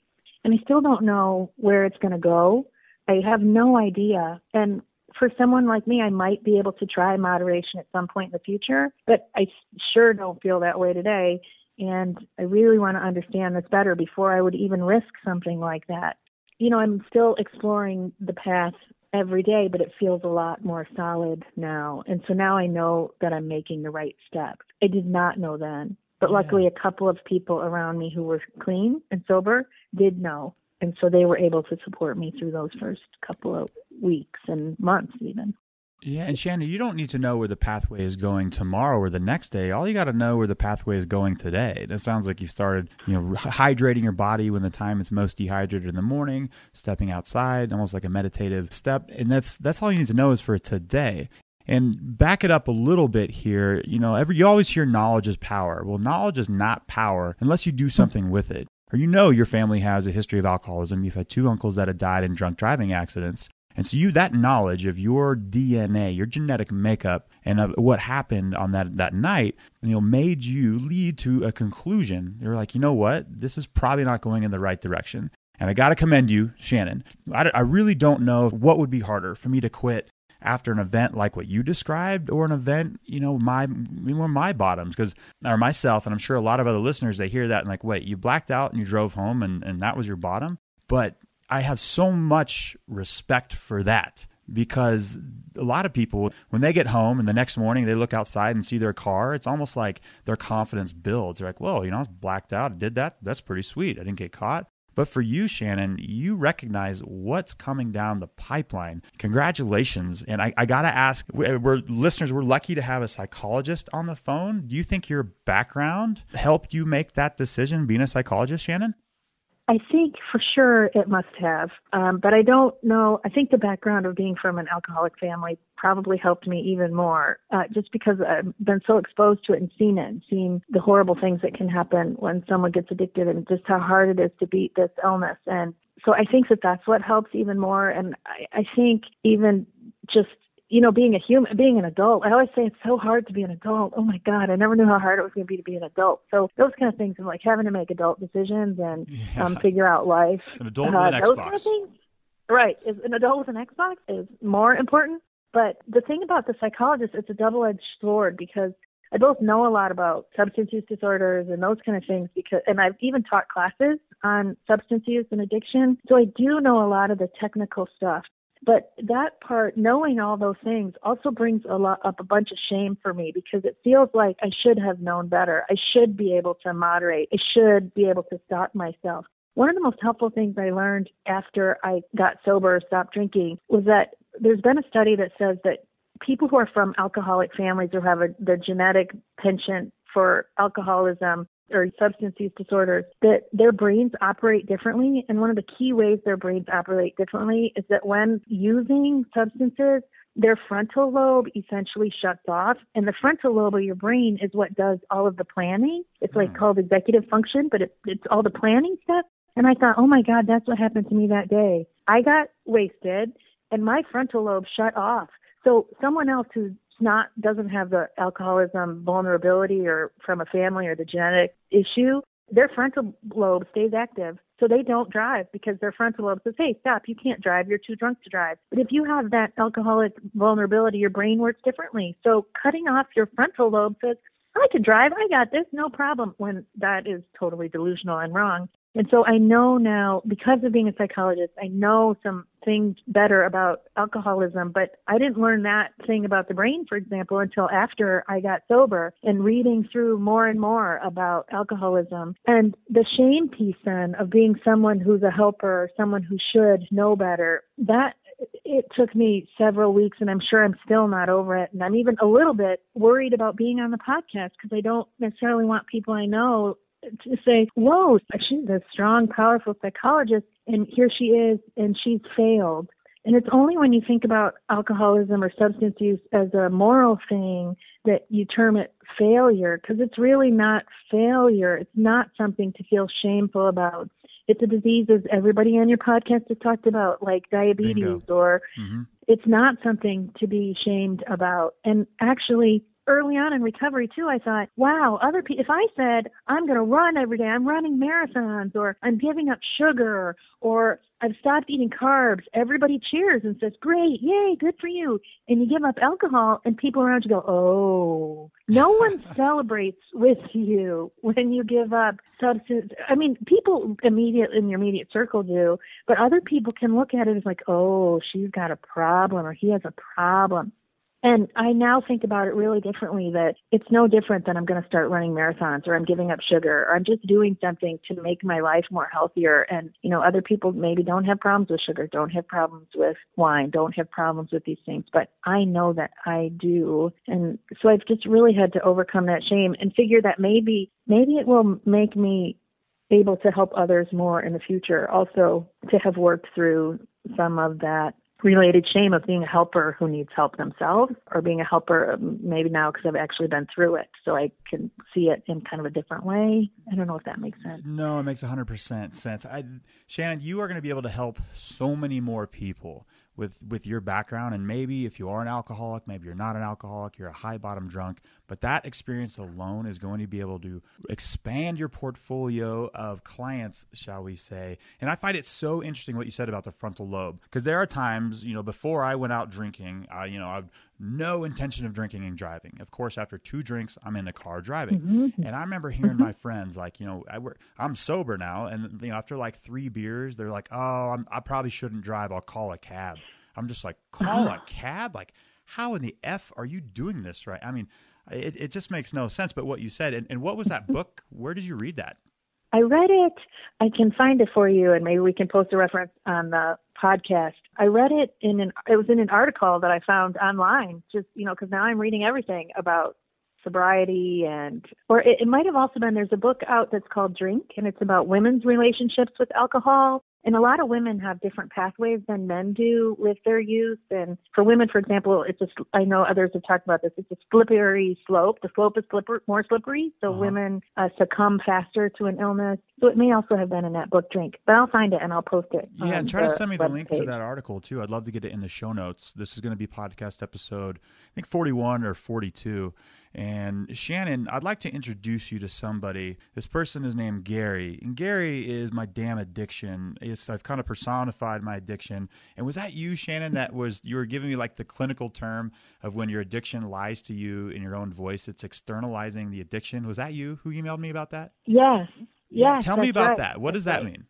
and I still don't know where it's going to go I have no idea. And for someone like me, I might be able to try moderation at some point in the future, but I sure don't feel that way today. And I really want to understand this better before I would even risk something like that. You know, I'm still exploring the path every day, but it feels a lot more solid now. And so now I know that I'm making the right steps. I did not know then. But luckily, yeah. a couple of people around me who were clean and sober did know and so they were able to support me through those first couple of weeks and months even. Yeah and shannon you don't need to know where the pathway is going tomorrow or the next day. All you got to know where the pathway is going today. It sounds like you started you know hydrating your body when the time it's most dehydrated in the morning stepping outside almost like a meditative step. And that's that's all you need to know is for today. And back it up a little bit here, you know, every you always hear knowledge is power. Well, knowledge is not power unless you do something with it or you know your family has a history of alcoholism, you've had two uncles that have died in drunk driving accidents. And so you that knowledge of your DNA, your genetic makeup, and of what happened on that that night, you know, made you lead to a conclusion. You're like, you know what, this is probably not going in the right direction. And I got to commend you, Shannon. I, I really don't know what would be harder for me to quit after an event like what you described or an event, you know, my one my bottoms because or myself and I'm sure a lot of other listeners they hear that and like, wait, you blacked out and you drove home and, and that was your bottom. But I have so much respect for that because a lot of people when they get home and the next morning they look outside and see their car it's almost like their confidence builds they're like whoa you know i was blacked out I did that that's pretty sweet i didn't get caught but for you, Shannon, you recognize what's coming down the pipeline. Congratulations. And I, I got to ask, uh, we're listeners, we're lucky to have a psychologist on the phone. Do you think your background helped you make that decision being a psychologist, Shannon? I think for sure it must have, um, but I don't know. I think the background of being from an alcoholic family probably helped me even more, uh, just because I've been so exposed to it and seen it, and seen the horrible things that can happen when someone gets addicted, and just how hard it is to beat this illness. And so I think that that's what helps even more. And I, I think even just you know, being a human, being an adult, I always say it's so hard to be an adult. Oh my God, I never knew how hard it was going to be to be an adult. So those kind of things, and like having to make adult decisions and yeah. um, figure out life. An adult uh, with an Xbox. Kind of things, right. Is an adult with an Xbox is more important. But the thing about the psychologist, it's a double-edged sword because I both know a lot about substance use disorders and those kind of things because, and I've even taught classes on substance use and addiction. So I do know a lot of the technical stuff. But that part, knowing all those things, also brings a lot up a bunch of shame for me because it feels like I should have known better. I should be able to moderate. I should be able to stop myself. One of the most helpful things I learned after I got sober, stopped drinking, was that there's been a study that says that people who are from alcoholic families or have a, the genetic penchant for alcoholism or substance use disorders that their brains operate differently. And one of the key ways their brains operate differently is that when using substances, their frontal lobe essentially shuts off. And the frontal lobe of your brain is what does all of the planning. It's like Hmm. called executive function but it, it's all the planning stuff. And i thought oh my god that's what happened to me that day. I got wasted and my frontal lobe shut off. So someone else who's not doesn't have the alcoholism vulnerability or from a family or the genetic issue their frontal lobe stays active so they don't drive because their frontal lobe says hey stop you can't drive you're too drunk to drive. But if you have that alcoholic vulnerability your brain works differently. So cutting off your frontal lobe says i can drive i got this no problem when that is totally delusional and wrong and so I know now, because of being a psychologist, I know some things better about alcoholism, but I didn't learn that thing about the brain, for example, until after I got sober and reading through more and more about alcoholism. And the shame piece then of being someone who's a helper, or someone who should know better, that it took me several weeks and I'm sure I'm still not over it. And I'm even a little bit worried about being on the podcast because I don't necessarily want people I know to say, whoa, she's a strong, powerful psychologist, and here she is, and she's failed. And it's only when you think about alcoholism or substance use as a moral thing that you term it failure, because it's really not failure. It's not something to feel shameful about. It's a disease, as everybody on your podcast has talked about, like diabetes, Bingo. or hmm it's not something to be shamed about. And actually, early on in recovery too, I thought, wow, other people, if I said I'm going to run every day, I'm running marathons, or I'm giving up sugar, or I've stopped eating carbs, everybody cheers and says, great, yay, good for you. And you give up alcohol, and people around you go, oh, no one celebrates with you when you give up substance. I mean, people immediate in your immediate circle do, but other people can look at it as like, oh, she's got a problem or he has a problem. And I now think about it really differently that it's no different than I'm going to start running marathons or I'm giving up sugar or I'm just doing something to make my life more healthier. And, you know, other people maybe don't have problems with sugar, don't have problems with wine, don't have problems with these things, but I know that I do. And so I've just really had to overcome that shame and figure that maybe, maybe it will make me able to help others more in the future. Also, to have worked through some of that related shame of being a helper who needs help themselves or being a helper um, maybe now because I've actually been through it so I can see it in kind of a different way. I don't know if that makes sense. No, it makes 100% sense. I, Shannon, you are going to be able to help so many more people with with your background and maybe if you are an alcoholic, maybe you're not an alcoholic, you're a high bottom drunk, but that experience alone is going to be able to expand your portfolio of clients, shall we say. And I find it so interesting what you said about the frontal lobe because there are times, you know, before I went out drinking, I, you know, I've no intention of drinking and driving. Of course, after two drinks, I'm in the car driving. Mm-hmm. And I remember hearing my friends like, you know, I work, I'm sober now, and you know, after like three beers, they're like, "Oh, I'm, I probably shouldn't drive. I'll call a cab." I'm just like, "Call a cab? Like, how in the f are you doing this right?" I mean, it, it just makes no sense. But what you said, and, and what was that book? Where did you read that? I read it. I can find it for you, and maybe we can post a reference on the podcast. I read it in an. It was in an article that I found online. Just you know, because now I'm reading everything about sobriety and or it, it might have also been there's a book out that's called drink and it's about women's relationships with alcohol and a lot of women have different pathways than men do with their youth. and for women for example it's a i know others have talked about this it's a slippery slope the slope is slipper, more slippery so Uh-huh. women uh, succumb faster to an illness so it may also have been in that book drink but i'll find it and i'll post it Yeah, and try to send me the link to that article too. I'd love to get it in the show notes. This is going to be podcast episode, I think 41 or 42. And Shannon, I'd like to introduce you to somebody. This person is named Gary, and Gary is my damn addiction. It's I've kind of personified my addiction. And was that you, Shannon? That was you were giving me like the clinical term of when your addiction lies to you in your own voice. It's externalizing the addiction. Was that you who emailed me about that? yes Yeah, yes tell me about right. that. What does that mean?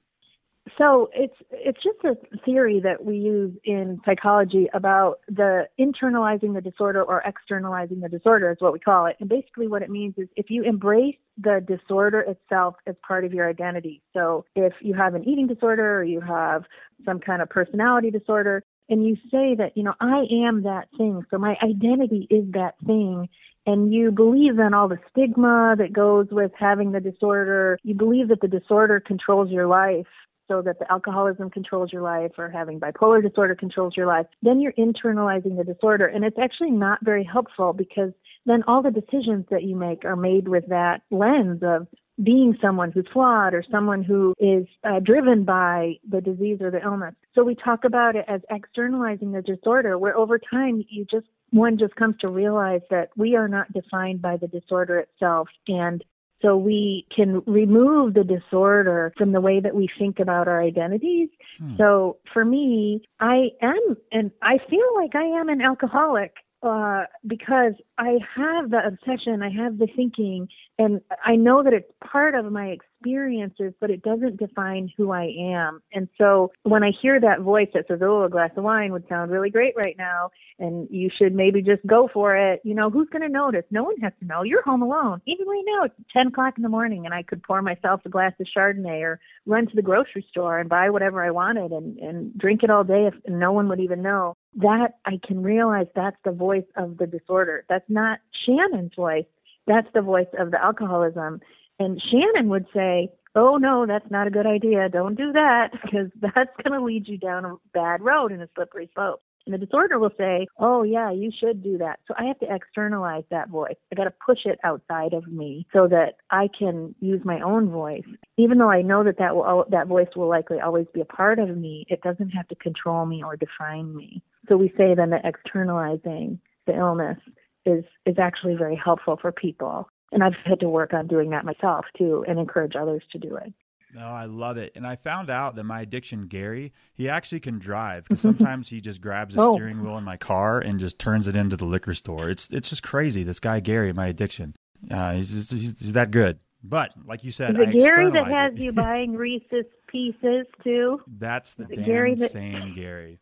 So it's it's just a theory that we use in psychology about the internalizing the disorder or externalizing the disorder is what we call it. And basically what it means is if you embrace the disorder itself as part of your identity. So if you have an eating disorder or you have some kind of personality disorder and you say that, you know, I am that thing. So my identity is that thing and you believe in all the stigma that goes with having the disorder, you believe that the disorder controls your life, so that the alcoholism controls your life or having bipolar disorder controls your life, then you're internalizing the disorder. And it's actually not very helpful because then all the decisions that you make are made with that lens of being someone who's flawed or someone who is uh, driven by the disease or the illness. So we talk about it as externalizing the disorder, where over time you just one just comes to realize that we are not defined by the disorder itself and so we can remove the disorder from the way that we think about our identities. Hmm. So for me, I am, and I feel like I am an alcoholic uh, because I have the obsession, I have the thinking, and I know that it's part of my experiences, but it doesn't define who I am. And so when I hear that voice that says, oh, a glass of wine would sound really great right now, and you should maybe just go for it, you know, who's going to notice? No one has to know. You're home alone. Even right now, it's 10 o'clock in the morning, and I could pour myself a glass of Chardonnay or run to the grocery store and buy whatever I wanted and, and drink it all day if no one would even know. That I can realize that's the voice of the disorder. That's not Shannon's voice. That's the voice of the alcoholism. And Shannon would say, Oh, no, that's not a good idea. Don't do that because that's going to lead you down a bad road and a slippery slope. And the disorder will say, Oh, yeah, you should do that. So I have to externalize that voice. I got to push it outside of me so that I can use my own voice. Even though I know that that, will, that voice will likely always be a part of me, it doesn't have to control me or define me. So we say then that externalizing the illness is is actually very helpful for people. And I've had to work on doing that myself too and encourage others to do it. Oh, I love it. And I found out that my addiction, Gary, he actually can drive because sometimes he just grabs the oh. steering wheel in my car and just turns it into the liquor store. It's it's just crazy. This guy, Gary, my addiction, uh, he's, he's, he's that good. But like you said, Is it Gary that has it. you buying Reese's Pieces too? That's the damn Gary that... same Gary.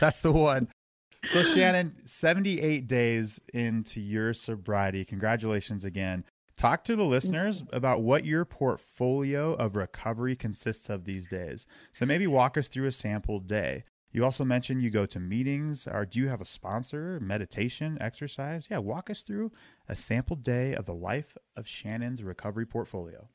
That's the one. So Shannon, 78 days into your sobriety. Congratulations again. Talk to the listeners about what your portfolio of recovery consists of these days. So maybe walk us through a sample day. You also mentioned you go to meetings, or do you have a sponsor, meditation, exercise? Yeah, walk us through a sample day of the life of Shannon's recovery portfolio.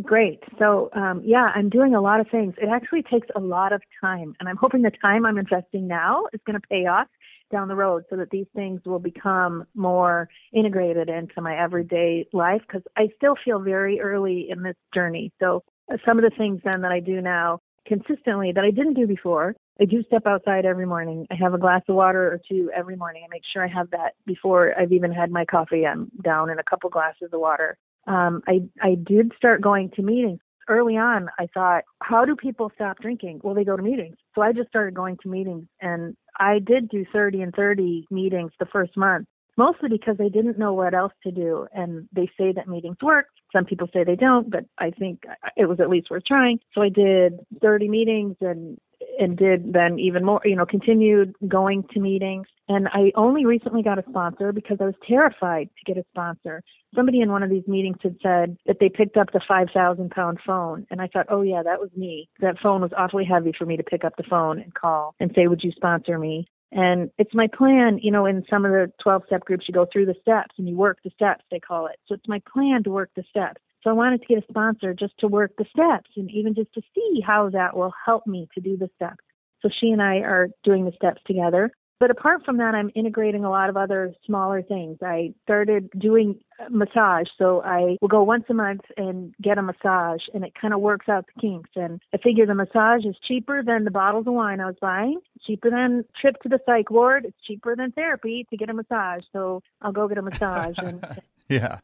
Great. So, um, yeah, I'm doing a lot of things. It actually takes a lot of time, and I'm hoping the time I'm investing now is going to pay off down the road so that these things will become more integrated into my everyday life because I still feel very early in this journey. So, uh, some of the things then that I do now consistently that I didn't do before, I do step outside every morning. I have a glass of water or two every morning. I make sure I have that before I've even had my coffee. I'm down in a couple glasses of water um, I I did start going to meetings early on. I thought, how do people stop drinking? Well, they go to meetings. So I just started going to meetings, and I did do 30 and 30 meetings the first month. Mostly because I didn't know what else to do, and they say that meetings work. Some people say they don't, but I think uh, it was at least worth trying. So I did 30 meetings, and and did then even more, you know, continued going to meetings. And I only recently got a sponsor because I was terrified to get a sponsor. Somebody in one of these meetings had said that they picked up the 5,000 pound phone. And I thought, oh, yeah, that was me. That phone was awfully heavy for me to pick up the phone and call and say, would you sponsor me? And it's my plan, you know, in some of the 12 step groups, you go through the steps and you work the steps, they call it. So it's my plan to work the steps. So I wanted to get a sponsor just to work the steps and even just to see how that will help me to do the steps. So she and I are doing the steps together. But apart from that, I'm integrating a lot of other smaller things. I started doing massage. So I will go once a month and get a massage, and it kind of works out the kinks. And I figure the massage is cheaper than the bottles of wine I was buying, cheaper than trip to the psych ward. It's cheaper than therapy to get a massage. So I'll go get a massage. And yeah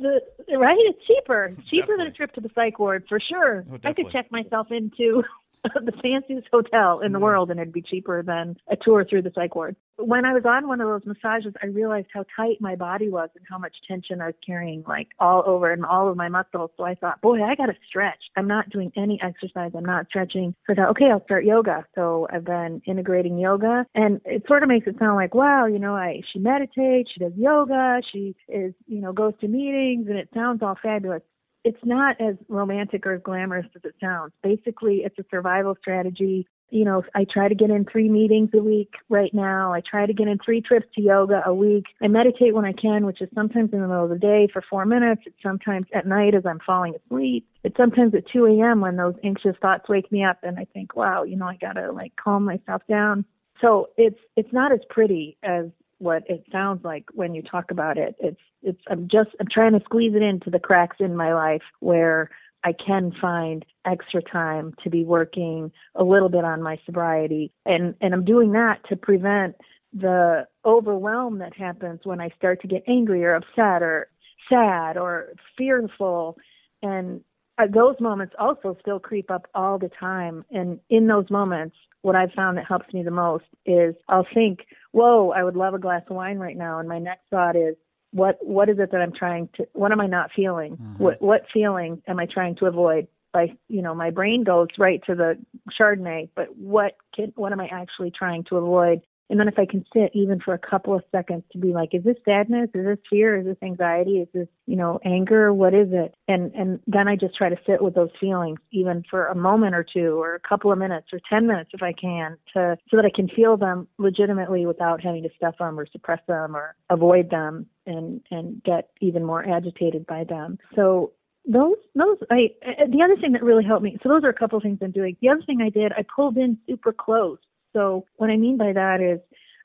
the right? It's cheaper. Cheaper definitely. than a trip to the psych ward for sure. Oh, I could check myself into the fanciest hotel in the mm. world and it'd be cheaper than a tour through the psych ward. When I was on one of those massages, I realized how tight my body was and how much tension I was carrying like all over and all of my muscles. So I thought, boy, I got to stretch. I'm not doing any exercise. I'm not stretching. So I thought, okay, I'll start yoga. So I've been integrating yoga and it sort of makes it sound like, wow, you know, I, she meditates, she does yoga, she is, you know, goes to meetings and it sounds all fabulous it's not as romantic or as glamorous as it sounds. Basically, it's a survival strategy. You know, I try to get in three meetings a week right now. I try to get in three trips to yoga a week. I meditate when I can, which is sometimes in the middle of the day for four minutes. It's sometimes at night as I'm falling asleep. it's sometimes at 2 a.m. when those anxious thoughts wake me up and I think, wow, you know, I got to like calm myself down. So it's, it's not as pretty as what it sounds like when you talk about it. It's, it's, I'm just, I'm trying to squeeze it into the cracks in my life where I can find extra time to be working a little bit on my sobriety. And, and I'm doing that to prevent the overwhelm that happens when I start to get angry or upset or sad or fearful. And uh, those moments also still creep up all the time. And in those moments, what I've found that helps me the most is I'll think, whoa, I would love a glass of wine right now. And my next thought is, what what is it that I'm trying to what am I not feeling? Mm-hmm. What what feeling am I trying to avoid? By you know, my brain goes right to the Chardonnay, but what can what am I actually trying to avoid? And then if I can sit even for a couple of seconds to be like, is this sadness? Is this fear? Is this anxiety? Is this, you know, anger? What is it? And and then I just try to sit with those feelings even for a moment or two or a couple of minutes or 10 minutes if I can to so that I can feel them legitimately without having to stuff them or suppress them or avoid them and and get even more agitated by them. So those those I the other thing that really helped me so those are a couple of things I'm doing. The other thing I did I pulled in super close so what I mean by that is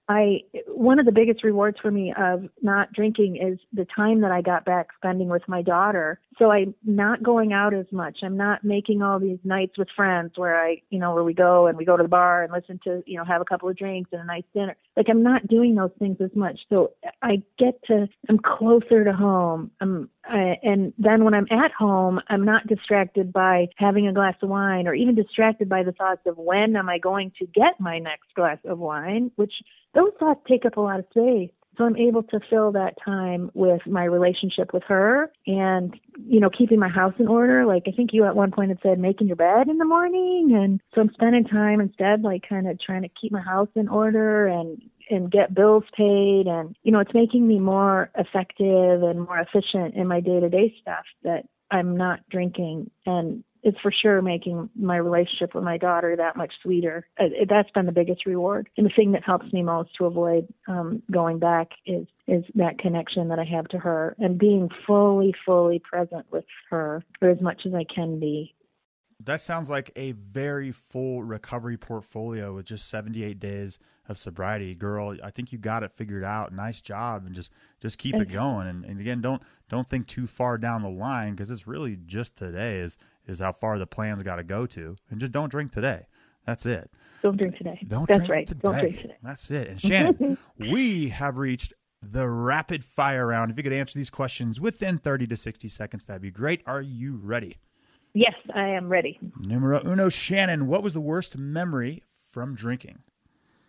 I one of the biggest rewards for me of not drinking is the time that I got back spending with my daughter. So I'm not going out as much. I'm not making all these nights with friends where I, you know, where we go and we go to the bar and listen to, you know, have a couple of drinks and a nice dinner. Like I'm not doing those things as much. So I get to I'm closer to home. I'm I, and then when I'm at home, I'm not distracted by having a glass of wine or even distracted by the thoughts of when am I going to get my next glass of wine, which those thoughts take up a lot of space. So I'm able to fill that time with my relationship with her and, you know, keeping my house in order. Like I think you at one point had said making your bed in the morning. And so I'm spending time instead, like kind of trying to keep my house in order and and get bills paid and you know it's making me more effective and more efficient in my day-to-day stuff that I'm not drinking and it's for sure making my relationship with my daughter that much sweeter. Uh, that's been the biggest reward, and the thing that helps me most to avoid um, going back is is that connection that I have to her and being fully, fully present with her for as much as I can be. That sounds like a very full recovery portfolio with just 78 days of sobriety. Girl, I think you got it figured out. Nice job and just just keep it going and, and again don't don't think too far down the line because it's really just today is is how far the plan's got to go to and just don't drink today. That's it. Don't drink today. Don't That's drink right. Today. Don't drink today. That's it. And Shannon, we have reached the rapid fire round. If you could answer these questions within 30 to 60 seconds, that'd be great. Are you ready? Yes, I am ready. Numero uno, Shannon, what was the worst memory from drinking?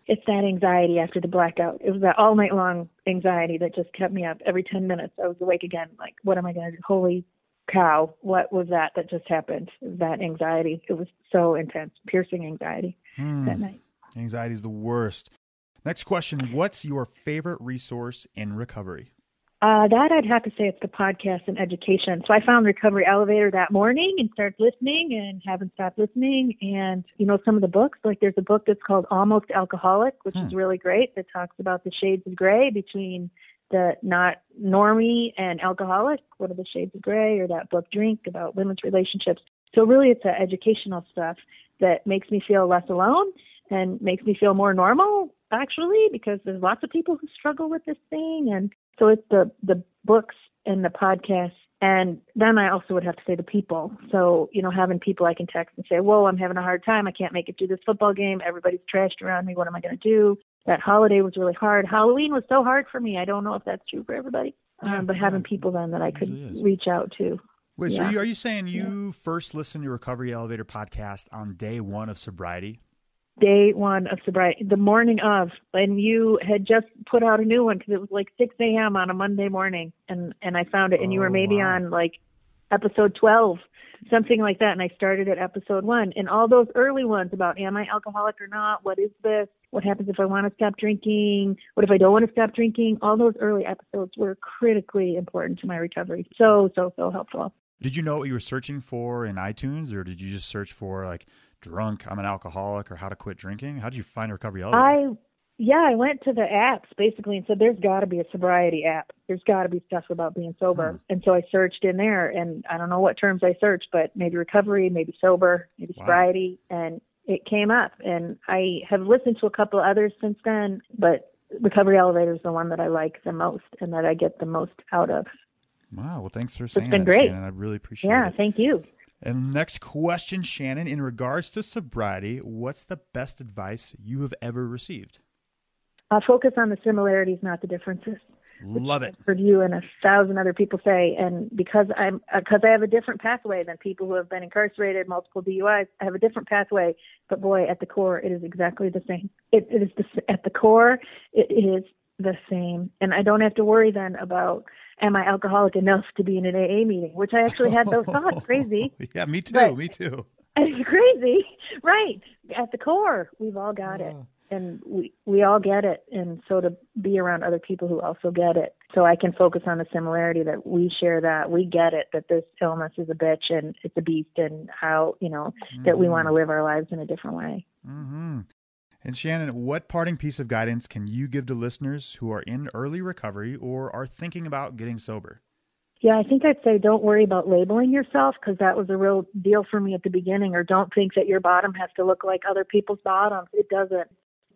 It's that anxiety after the blackout. It was that all night long anxiety that just kept me up. Every 10 minutes, I was awake again. Like, what am I going to do? Holy cow, what was that that just happened? That anxiety. It was so intense, piercing anxiety hmm. that night. Anxiety is the worst. Next question What's your favorite resource in recovery? Uh, that I'd have to say it's the podcast and education. So I found Recovery Elevator that morning and started listening and haven't stopped listening. And, you know, some of the books, like there's a book that's called Almost Alcoholic, which hmm. is really great that talks about the shades of gray between the not normie and alcoholic. What are the shades of gray? Or that book Drink about women's relationships. So really it's the educational stuff that makes me feel less alone and makes me feel more normal actually because there's lots of people who struggle with this thing and so it's the the books and the podcasts and then I also would have to say the people. So, you know, having people I can text and say, Whoa, I'm having a hard time. I can't make it to this football game. Everybody's trashed around me. What am I going to do? That holiday was really hard. Halloween was so hard for me. I don't know if that's true for everybody. Um, but having people then that I could reach out to. Wait, yeah. so are you, are you saying you yeah. first listened to Recovery Elevator podcast on day one of sobriety? day one of sobriety, the morning of, and you had just put out a new one because it was like 6 a.m. on a Monday morning, and and I found it, and you were oh, maybe wow. on like episode 12, something like that, and I started at episode one, and all those early ones about am I alcoholic or not, what is this, what happens if I want to stop drinking, what if I don't want to stop drinking, all those early episodes were critically important to my recovery, so so so helpful. Did you know what you were searching for in iTunes, or did you just search for like drunk, I'm an alcoholic, or how to quit drinking? How did you find Recovery Elevator? I yeah, I went to the apps basically and said, "There's got to be a sobriety app. There's got to be stuff about being sober." Hmm. And so I searched in there, and I don't know what terms I searched, but maybe recovery, maybe sober, maybe Wow. sobriety, and it came up. And I have listened to a couple others since then, but Recovery Elevator is the one that I like the most and that I get the most out of. Wow. Well, thanks for saying it's been that, great. Shannon. I really appreciate Yeah, it. Yeah, thank you. And next question, Shannon, in regards to sobriety, what's the best advice you have ever received? I'll focus on the similarities, not the differences. Love it. I've heard you and a thousand other people say, and because I'm uh, because I have a different pathway than people who have been incarcerated, multiple DUIs, I have a different pathway. But boy, at the core, it is exactly the same. It, it is the, at the core, it is the same, and I don't have to worry then about am I alcoholic enough to be in an AA meeting, which I actually had those thoughts. Crazy. yeah, me too. But- me too. It's crazy, right? At the core, we've all got it, and we we all get it. And so to be around other people who also get it, so I can focus on the similarity that we share that we get it that this illness is a bitch and it's a beast, and how you know that we want to live our lives in a different way. hmm And Shannon, what parting piece of guidance can you give to listeners who are in early recovery or are thinking about getting sober? Yeah, I think I'd say don't worry about labeling yourself because that was a real deal for me at the beginning. Or don't think that your bottom has to look like other people's bottoms. It doesn't.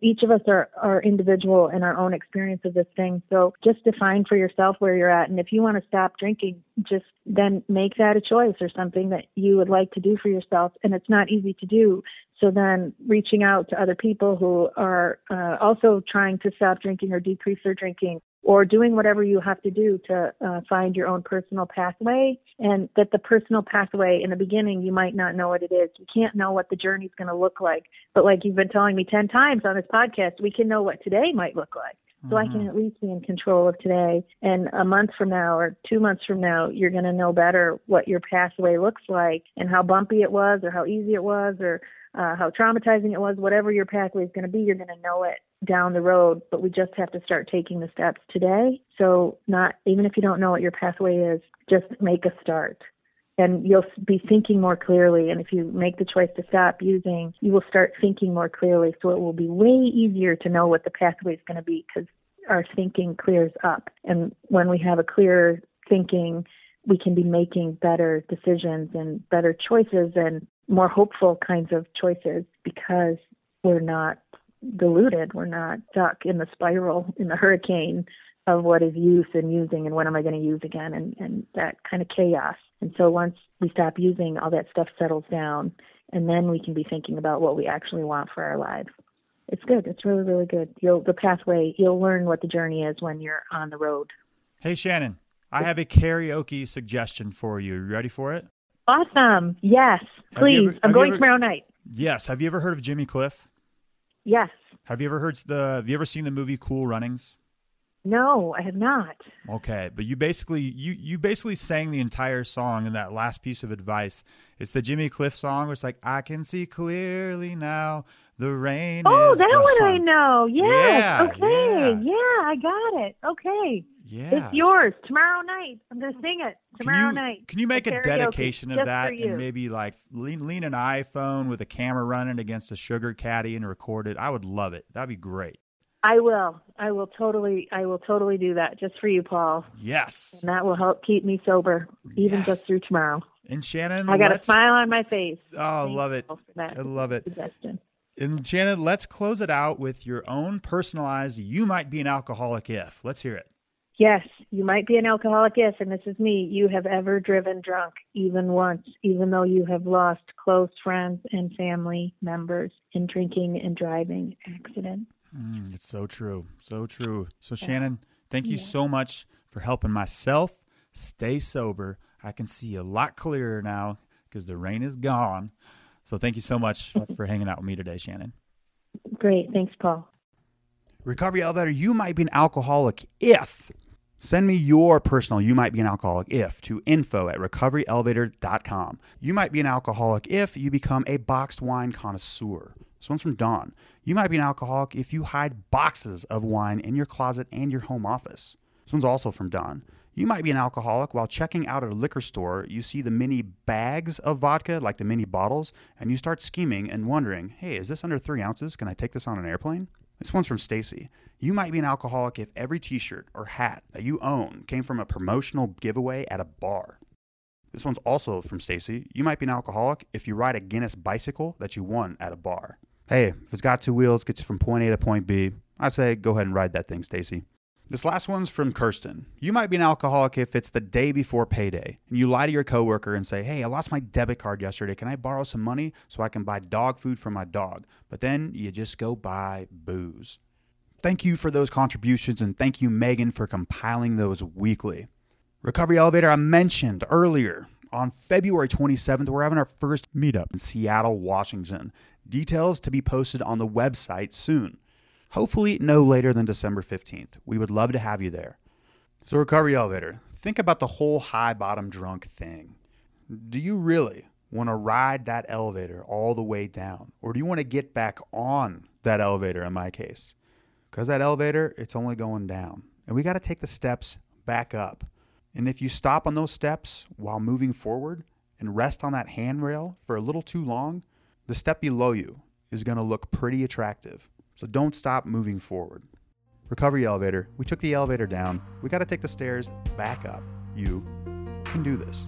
Each of us are, are individual in our own experience of this thing. So just define for yourself where you're at. And if you want to stop drinking, just then make that a choice or something that you would like to do for yourself. And it's not easy to do. So then reaching out to other people who are uh, also trying to stop drinking or decrease their drinking or doing whatever you have to do to uh, find your own personal pathway and that the personal pathway in the beginning you might not know what it is you can't know what the journey's going to look like but like you've been telling me 10 times on this podcast we can know what today might look like so I can at least be in control of today. And a month from now or two months from now, you're going to know better what your pathway looks like and how bumpy it was or how easy it was or uh, how traumatizing it was. Whatever your pathway is going to be, you're going to know it down the road. But we just have to start taking the steps today. So not even if you don't know what your pathway is, just make a start. And you'll be thinking more clearly. And if you make the choice to stop using, you will start thinking more clearly. So it will be way easier to know what the pathway is going to be because our thinking clears up. And when we have a clearer thinking, we can be making better decisions and better choices and more hopeful kinds of choices because we're not deluded. We're not stuck in the spiral, in the hurricane of what is use and using and when am I going to use again and, and that kind of chaos. And so once we stop using, all that stuff settles down and then we can be thinking about what we actually want for our lives. It's good. It's really, really good. You'll the pathway. You'll learn what the journey is when you're on the road. Hey, Shannon, I have a karaoke suggestion for you. You ready for it? Awesome. Yes, please. ever- I'm going ever- tomorrow night. Yes. Have you ever heard of Jimmy Cliff? Yes. Have you ever heard the? Have you ever seen the movie Cool Runnings? No, I have not. Okay, but you basically you you basically sang the entire song in that last piece of advice. It's the Jimmy Cliff song. Where it's like I can see clearly now. The rain. Oh, that one I know. Yes. Yeah, okay. yeah. Yeah. I got it. Okay. Yeah. It's yours tomorrow night. I'm going to sing it Can tomorrow you, night. Can you make a dedication of that and maybe like lean, lean an iPhone with a camera running against a sugar caddy and record it? I would love it. That'd be great. I will. I will totally. I will totally do that just for you, Paul. Yes. And that will help keep me sober, even Yes. just through tomorrow. And Shannon, I got a let's- smile on my face. Oh, I love it. I love it. suggestion. And Shannon, let's close it out with your own personalized. You might be an alcoholic if. Let's hear it. Yes, you might be an alcoholic yes, and this is me, you have ever driven drunk even once, even though you have lost close friends and family members in drinking and driving accidents. Mm, it's so true. So true. So, Shannon, thank you so much for helping myself stay sober. I can see a lot clearer now because the rain is gone. So, thank you so much for hanging out with me today, Shannon. Great. Thanks, Paul. Recovery Elevator, you might be an alcoholic if. Send me your personal You Might Be an Alcoholic If to info at recoveryelevator.com. You might be an alcoholic if you become a boxed wine connoisseur. This one's from Don. You might be an alcoholic if you hide boxes of wine in your closet and your home office. This one's also from Don. You might be an alcoholic while checking out at a liquor store. You see the mini bags of vodka, like the mini bottles, and you start scheming and wondering, hey, is this under three ounces? Can I take this on an airplane? This one's from Stacy. You might be an alcoholic if every t shirt or hat that you own came from a promotional giveaway at a bar. This one's also from Stacy. You might be an alcoholic if you ride a Guinness bicycle that you won at a bar. Hey, if it's got two wheels, gets you from point A to point B, I say go ahead and ride that thing, Stacy. This last one's from Kirsten. You might be an alcoholic if it's the day before payday and you lie to your coworker and say, Hey, I lost my debit card yesterday. Can I borrow some money so I can buy dog food for my dog? But then you just go buy booze. Thank you for those contributions and thank you, Megan, for compiling those weekly. Recovery Elevator, I mentioned earlier on February 27th, we're having our first meetup in Seattle, Washington. Details to be posted on the website soon. Hopefully, no later than December 15th. We would love to have you there. So, Recovery Elevator, think about the whole high bottom drunk thing. Do you really want to ride that elevator all the way down? Or do you want to get back on that elevator in my case? Because that elevator, it's only going down. And we got to take the steps back up. And if you stop on those steps while moving forward and rest on that handrail for a little too long, the step below you is going to look pretty attractive. So don't stop moving forward. Recovery elevator. We took the elevator down. We got to take the stairs back up. You can do this.